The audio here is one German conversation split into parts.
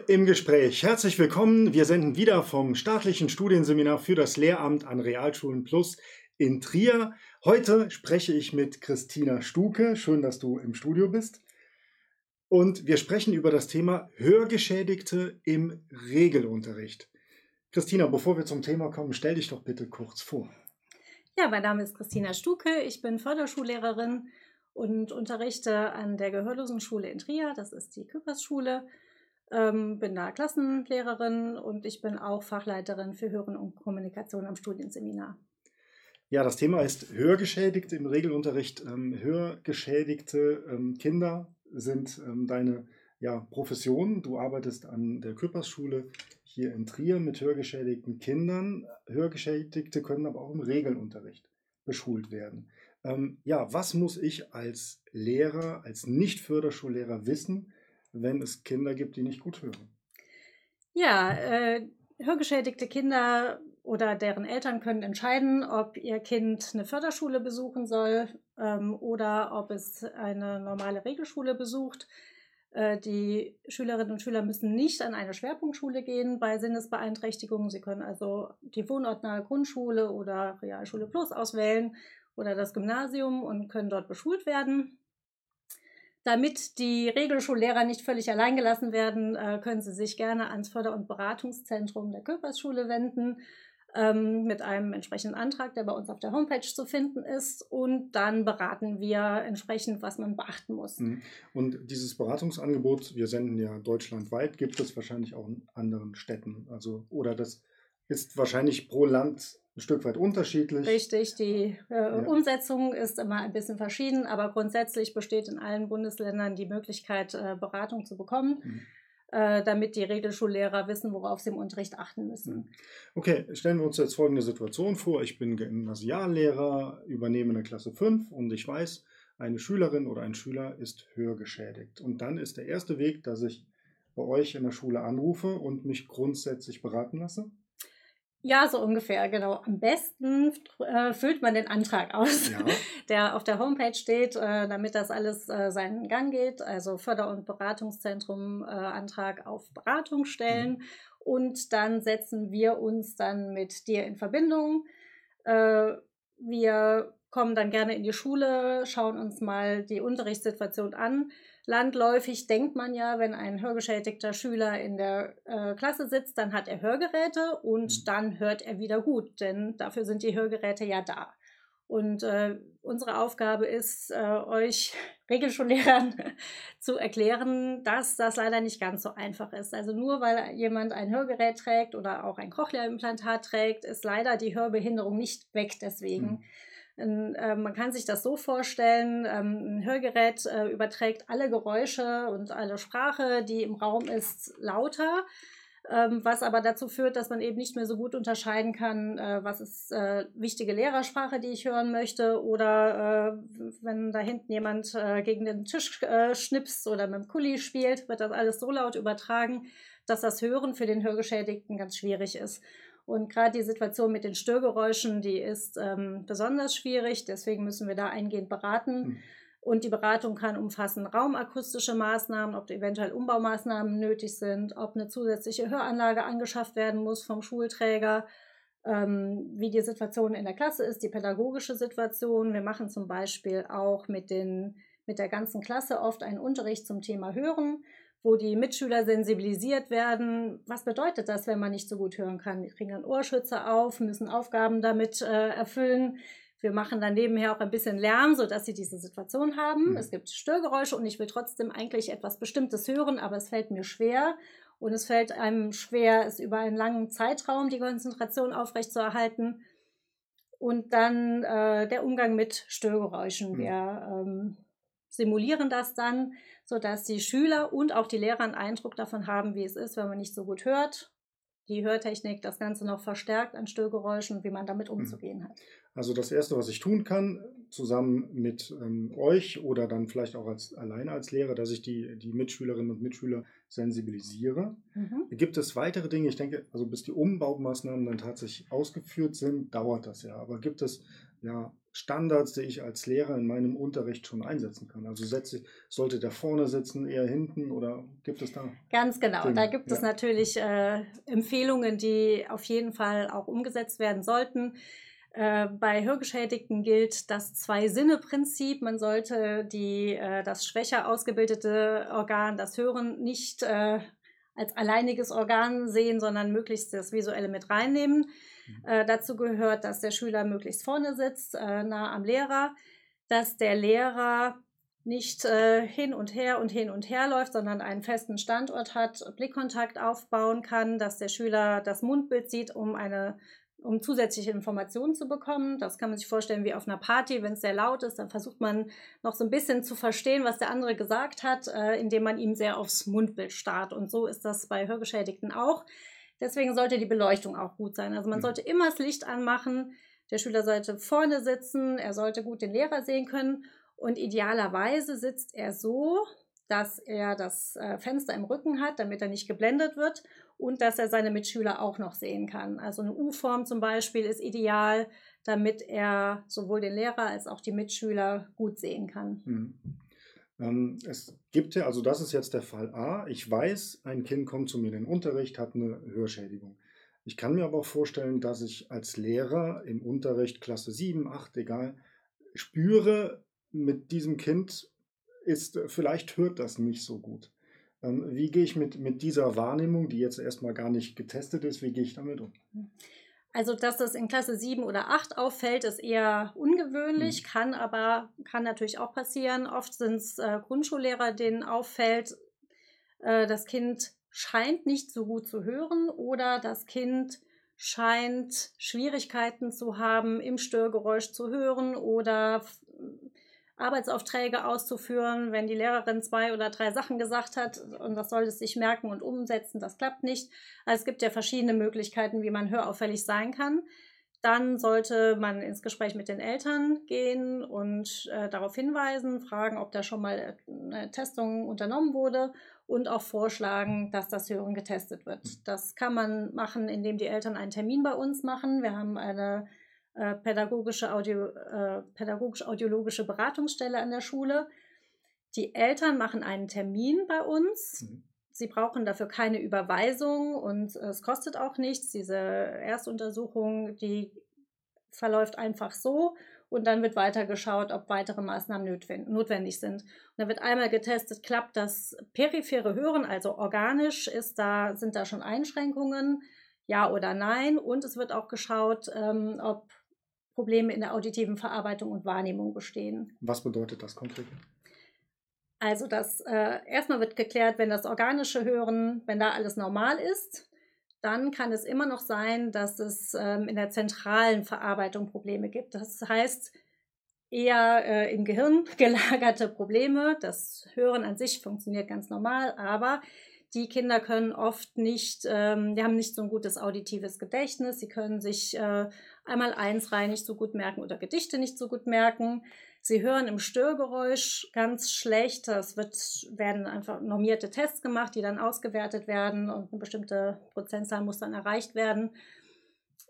Schule im Gespräch. Herzlich willkommen. Wir senden wieder vom staatlichen Studienseminar für das Lehramt an Realschulen Plus in Trier. Heute spreche ich mit Christina Stuke. Schön, dass du im Studio bist. Und wir sprechen über das Thema Hörgeschädigte im Regelunterricht. Christina, bevor wir zum Thema kommen, stell dich doch bitte kurz vor. Ja, mein Name ist Christina Stuke. Ich bin Förderschullehrerin und unterrichte an der Gehörlosenschule in Trier. Das ist die Küppersschule. Ähm, bin da Klassenlehrerin und ich bin auch Fachleiterin für Hören und Kommunikation am Studienseminar. Ja, das Thema ist Hörgeschädigte im Regelunterricht. Ähm, hörgeschädigte ähm, Kinder sind ähm, deine ja, Profession. Du arbeitest an der Küppersschule hier in Trier mit hörgeschädigten Kindern. Hörgeschädigte können aber auch im Regelunterricht beschult werden. Ähm, ja, was muss ich als Lehrer, als Nicht-Förderschullehrer wissen, wenn es Kinder gibt, die nicht gut hören? Ja, äh, hörgeschädigte Kinder oder deren Eltern können entscheiden, ob ihr Kind eine Förderschule besuchen soll ähm, oder ob es eine normale Regelschule besucht. Äh, die Schülerinnen und Schüler müssen nicht an eine Schwerpunktschule gehen bei Sinnesbeeinträchtigungen. Sie können also die wohnortnahe Grundschule oder Realschule Plus auswählen oder das Gymnasium und können dort beschult werden. Damit die Regelschullehrer nicht völlig alleingelassen werden, äh, können Sie sich gerne ans Förder- und Beratungszentrum der Köpersschule wenden ähm, mit einem entsprechenden Antrag, der bei uns auf der Homepage zu finden ist. Und dann beraten wir entsprechend, was man beachten muss. Mhm. Und dieses Beratungsangebot, wir senden ja deutschlandweit, gibt es wahrscheinlich auch in anderen Städten. Also, oder das ist wahrscheinlich pro Land ein Stück weit unterschiedlich. Richtig, die äh, ja. Umsetzung ist immer ein bisschen verschieden, aber grundsätzlich besteht in allen Bundesländern die Möglichkeit, äh, Beratung zu bekommen. Mhm. Äh, damit die Regelschullehrer wissen, worauf sie im Unterricht achten müssen. Mhm. Okay, stellen wir uns jetzt folgende Situation vor. Ich bin Gymnasiallehrer, übernehme eine Klasse 5 und ich weiß, eine Schülerin oder ein Schüler ist hörgeschädigt. Und dann ist der erste Weg, dass ich bei euch in der Schule anrufe und mich grundsätzlich beraten lasse? Ja, so ungefähr, genau. Am besten äh, füllt man den Antrag aus, ja. der auf der Homepage steht, äh, damit das alles äh, seinen Gang geht. Also Förder- und Beratungszentrum Antrag auf Beratung stellen. Mhm. Und dann setzen wir uns dann mit dir in Verbindung. Wir kommen dann gerne in die Schule, schauen uns mal die Unterrichtssituation an Landläufig denkt man ja, wenn ein hörgeschädigter Schüler in der äh, Klasse sitzt, dann hat er Hörgeräte und mhm. dann hört er wieder gut, denn dafür sind die Hörgeräte ja da. Und äh, unsere Aufgabe ist, äh, euch Regelschullehrern zu erklären, dass das leider nicht ganz so einfach ist. Also nur weil jemand ein Hörgerät trägt oder auch ein Cochlea-Implantat trägt, ist leider die Hörbehinderung nicht weg deswegen. Mhm. Äh, man kann sich das so vorstellen, ähm, ein Hörgerät äh, überträgt alle Geräusche und alle Sprache, die im Raum ist, lauter, ähm, was aber dazu führt, dass man eben nicht mehr so gut unterscheiden kann, äh, was ist wichtige Lehrersprache, die ich hören möchte, oder wenn da hinten jemand gegen den Tisch schnipst oder mit dem Kuli spielt, wird das alles so laut übertragen, dass das Hören für den Hörgeschädigten ganz schwierig ist. Und gerade die Situation mit den Störgeräuschen, die ist ähm, besonders schwierig. Deswegen müssen wir da eingehend beraten. Mhm. Und die Beratung kann umfassen raumakustische Maßnahmen, ob eventuell Umbaumaßnahmen nötig sind, ob eine zusätzliche Höranlage angeschafft werden muss vom Schulträger, ähm, wie die Situation in der Klasse ist, die pädagogische Situation. Wir machen zum Beispiel auch mit, den, mit der ganzen Klasse oft einen Unterricht zum Thema Hören wo die Mitschüler sensibilisiert werden. Was bedeutet das, wenn man nicht so gut hören kann? Wir kriegen dann Ohrschütze auf, müssen Aufgaben damit äh, erfüllen. Wir machen dann nebenher auch ein bisschen Lärm, sodass sie diese Situation haben. Mhm. Es gibt Störgeräusche und ich will trotzdem eigentlich etwas Bestimmtes hören, aber es fällt mir schwer. Und es fällt einem schwer, es über einen langen Zeitraum die Konzentration aufrechtzuerhalten. Und dann äh, der Umgang mit Störgeräuschen. Mhm. Wir ähm, simulieren das dann sodass die Schüler und auch die Lehrer einen Eindruck davon haben, wie es ist, wenn man nicht so gut hört. Die Hörtechnik das Ganze noch verstärkt an Störgeräuschen, wie man damit mhm. umzugehen hat. Also das Erste, was ich tun kann, zusammen mit ähm, euch oder dann vielleicht auch als, alleine als Lehrer, dass ich die, die Mitschülerinnen und Mitschüler sensibilisiere. Mhm. Gibt es weitere Dinge? Ich denke, also bis die Umbaumaßnahmen dann tatsächlich ausgeführt sind, dauert das ja. Aber gibt es ja, Standards, die ich als Lehrer in meinem Unterricht schon einsetzen kann? Also setze, sollte der vorne sitzen, eher hinten oder gibt es da? Ganz genau. Dinge? Da gibt ja. es natürlich äh, Empfehlungen, die auf jeden Fall auch umgesetzt werden sollten. Äh, bei Hörgeschädigten gilt das Zwei-Sinne-Prinzip. Man sollte die, äh, das schwächer ausgebildete Organ, das Hören, nicht äh, als alleiniges Organ sehen, sondern möglichst das Visuelle mit reinnehmen. Mhm. Äh, dazu gehört, dass der Schüler möglichst vorne sitzt, äh, nah am Lehrer, dass der Lehrer nicht äh, hin und her und hin und her läuft, sondern einen festen Standort hat, Blickkontakt aufbauen kann, dass der Schüler das Mundbild sieht, um eine um zusätzliche Informationen zu bekommen. Das kann man sich vorstellen wie auf einer Party, wenn es sehr laut ist, dann versucht man noch so ein bisschen zu verstehen, was der andere gesagt hat, äh, indem man ihm sehr aufs Mundbild starrt. Und so ist das bei Hörgeschädigten auch. Deswegen sollte die Beleuchtung auch gut sein. Also man mhm. sollte immer das Licht anmachen. Der Schüler sollte vorne sitzen, er sollte gut den Lehrer sehen können und idealerweise sitzt er so, dass er das äh, Fenster im Rücken hat, damit er nicht geblendet wird und dass er seine Mitschüler auch noch sehen kann. Also eine U-Form zum Beispiel ist ideal, damit er sowohl den Lehrer als auch die Mitschüler gut sehen kann. Mhm. Ähm, es gibt ja, also das ist jetzt der Fall A. Ich weiß, ein Kind kommt zu mir in den Unterricht, hat eine Hörschädigung. Ich kann mir aber auch vorstellen, dass ich als Lehrer im Unterricht Klasse 7, 8, egal, spüre, mit diesem Kind ist, vielleicht hört das nicht so gut. Ähm, wie gehe ich mit, mit dieser Wahrnehmung, die jetzt erstmal gar nicht getestet ist, wie gehe ich damit um? Also, dass das in Klasse 7 oder 8 auffällt, ist eher ungewöhnlich, mhm. kann aber, kann natürlich auch passieren. Oft sind es äh, Grundschullehrer, denen auffällt, äh, das Kind scheint nicht so gut zu hören oder das Kind scheint Schwierigkeiten zu haben, im Störgeräusch zu hören oder Arbeitsaufträge auszuführen, wenn die Lehrerin zwei oder drei Sachen gesagt hat und das soll es sich merken und umsetzen, das klappt nicht. Also es gibt ja verschiedene Möglichkeiten, wie man hörauffällig sein kann. Dann sollte man ins Gespräch mit den Eltern gehen und äh, darauf hinweisen, fragen, ob da schon mal eine Testung unternommen wurde und auch vorschlagen, dass das Hören getestet wird. Das kann man machen, indem die Eltern einen Termin bei uns machen. Wir haben eine äh, pädagogische Audio, äh, pädagogisch-audiologische Beratungsstelle an der Schule. Die Eltern machen einen Termin bei uns. Mhm. Sie brauchen dafür keine Überweisung und es kostet auch nichts. Diese Erstuntersuchung, die verläuft einfach so und dann wird weiter geschaut, ob weitere Maßnahmen notwendig sind. Und dann wird einmal getestet, klappt das periphere Hören, also organisch, ist da, sind da schon Einschränkungen, ja oder nein. Und es wird auch geschaut, ähm, ob Probleme in der auditiven Verarbeitung und Wahrnehmung bestehen. Was bedeutet das konkret? Also das äh, erstmal wird geklärt, wenn das organische Hören, wenn da alles normal ist, dann kann es immer noch sein, dass es ähm, in der zentralen Verarbeitung Probleme gibt. Das heißt, eher äh, im Gehirn gelagerte Probleme. Das Hören an sich funktioniert ganz normal, aber die Kinder können oft nicht, ähm, die haben nicht so ein gutes auditives Gedächtnis, sie können sich äh, einmal eins rein nicht so gut merken oder Gedichte nicht so gut merken. Sie hören im Störgeräusch ganz schlecht. Es wird, werden einfach normierte Tests gemacht, die dann ausgewertet werden und eine bestimmte Prozentzahl muss dann erreicht werden.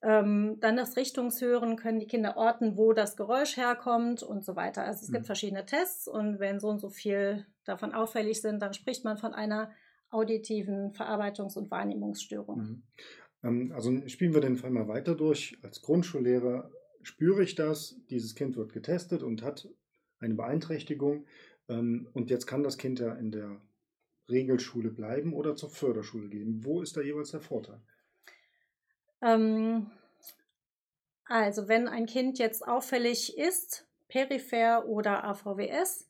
Ähm, dann das Richtungshören können die Kinder orten, wo das Geräusch herkommt und so weiter. Also es mhm. gibt verschiedene Tests und wenn so und so viel davon auffällig sind, dann spricht man von einer auditiven Verarbeitungs- und Wahrnehmungsstörung. Mhm. Ähm, also spielen wir den Fall mal weiter durch. Als Grundschullehrer spüre ich das, dieses Kind wird getestet und hat eine Beeinträchtigung. Ähm, und jetzt kann das Kind ja in der Regelschule bleiben oder zur Förderschule gehen. Wo ist da jeweils der Vorteil? Ähm, also wenn ein Kind jetzt auffällig ist, peripher oder AVWS,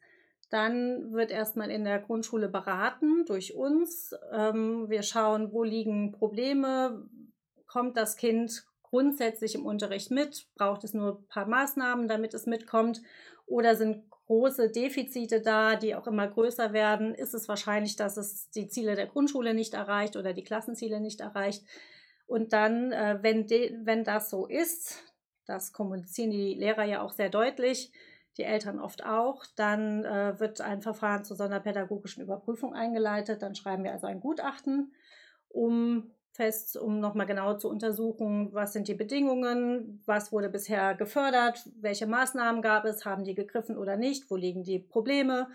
dann wird erstmal in der Grundschule beraten durch uns. Wir schauen, wo liegen Probleme, kommt das Kind grundsätzlich im Unterricht mit, braucht es nur ein paar Maßnahmen, damit es mitkommt, oder sind große Defizite da, die auch immer größer werden, ist es wahrscheinlich, dass es die Ziele der Grundschule nicht erreicht oder die Klassenziele nicht erreicht. Und dann, äh, wenn, wenn das so ist, das kommunizieren die Lehrer ja auch sehr deutlich, die Eltern oft auch. Dann äh, wird ein Verfahren zur sonderpädagogischen Überprüfung eingeleitet. Dann schreiben wir also ein Gutachten, um fest, um nochmal genau zu untersuchen, was sind die Bedingungen, was wurde bisher gefördert, welche Maßnahmen gab es, haben die gegriffen oder nicht, wo liegen die Probleme,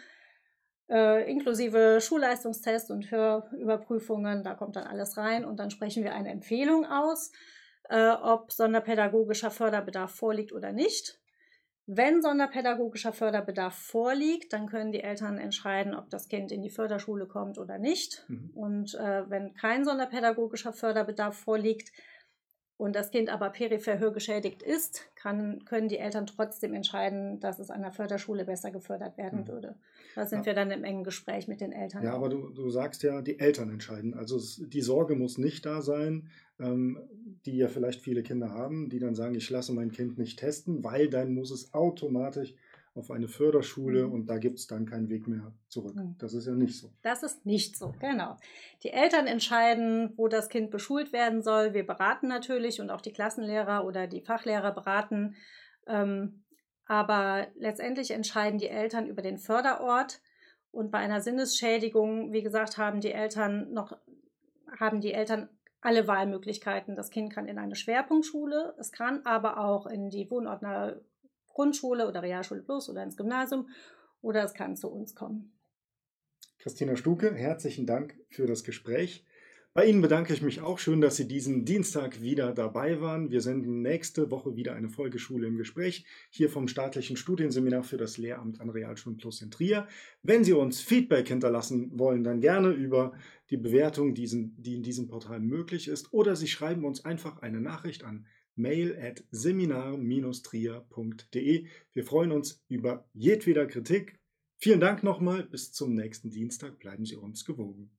äh, inklusive Schulleistungstests und Hörüberprüfungen, da kommt dann alles rein und dann sprechen wir eine Empfehlung aus, äh, ob sonderpädagogischer Förderbedarf vorliegt oder nicht. Wenn sonderpädagogischer Förderbedarf vorliegt, dann können die Eltern entscheiden, ob das Kind in die Förderschule kommt oder nicht. Mhm. Und äh, wenn kein sonderpädagogischer Förderbedarf vorliegt und das Kind aber peripher hörgeschädigt ist, kann, können die Eltern trotzdem entscheiden, dass es an der Förderschule besser gefördert werden mhm. würde. Da sind ja. wir dann im engen Gespräch mit den Eltern. Ja, aber du, du sagst ja, die Eltern entscheiden. Also die Sorge muss nicht da sein, ähm, die ja vielleicht viele Kinder haben, die dann sagen, ich lasse mein Kind nicht testen, weil dann muss es automatisch auf eine Förderschule mhm. und da gibt es dann keinen Weg mehr zurück. Mhm. Das ist ja nicht so. Das ist nicht so, genau. Die Eltern entscheiden, wo das Kind beschult werden soll. Wir beraten natürlich und auch die Klassenlehrer oder die Fachlehrer beraten. Ähm, aber letztendlich entscheiden die Eltern über den Förderort. Und bei einer Sinnesschädigung, wie gesagt, haben die Eltern noch, haben die Eltern alle Wahlmöglichkeiten. Das Kind kann in eine Schwerpunktschule, es kann aber auch in die wohnortnahe Grundschule oder Realschule Plus oder ins Gymnasium oder es kann zu uns kommen. Christina Stuke, herzlichen Dank für das Gespräch. Bei Ihnen bedanke ich mich auch schön, dass Sie diesen Dienstag wieder dabei waren. Wir senden nächste Woche wieder eine Folgeschule im Gespräch hier vom staatlichen Studienseminar für das Lehramt an Realschulen Plus in Trier. Wenn Sie uns Feedback hinterlassen wollen, dann gerne über die Bewertung, die in diesem Portal möglich ist, oder Sie schreiben uns einfach eine Nachricht an mail at seminar-trier.de. Wir freuen uns über jedweder Kritik. Vielen Dank nochmal. Bis zum nächsten Dienstag. Bleiben Sie uns gewogen.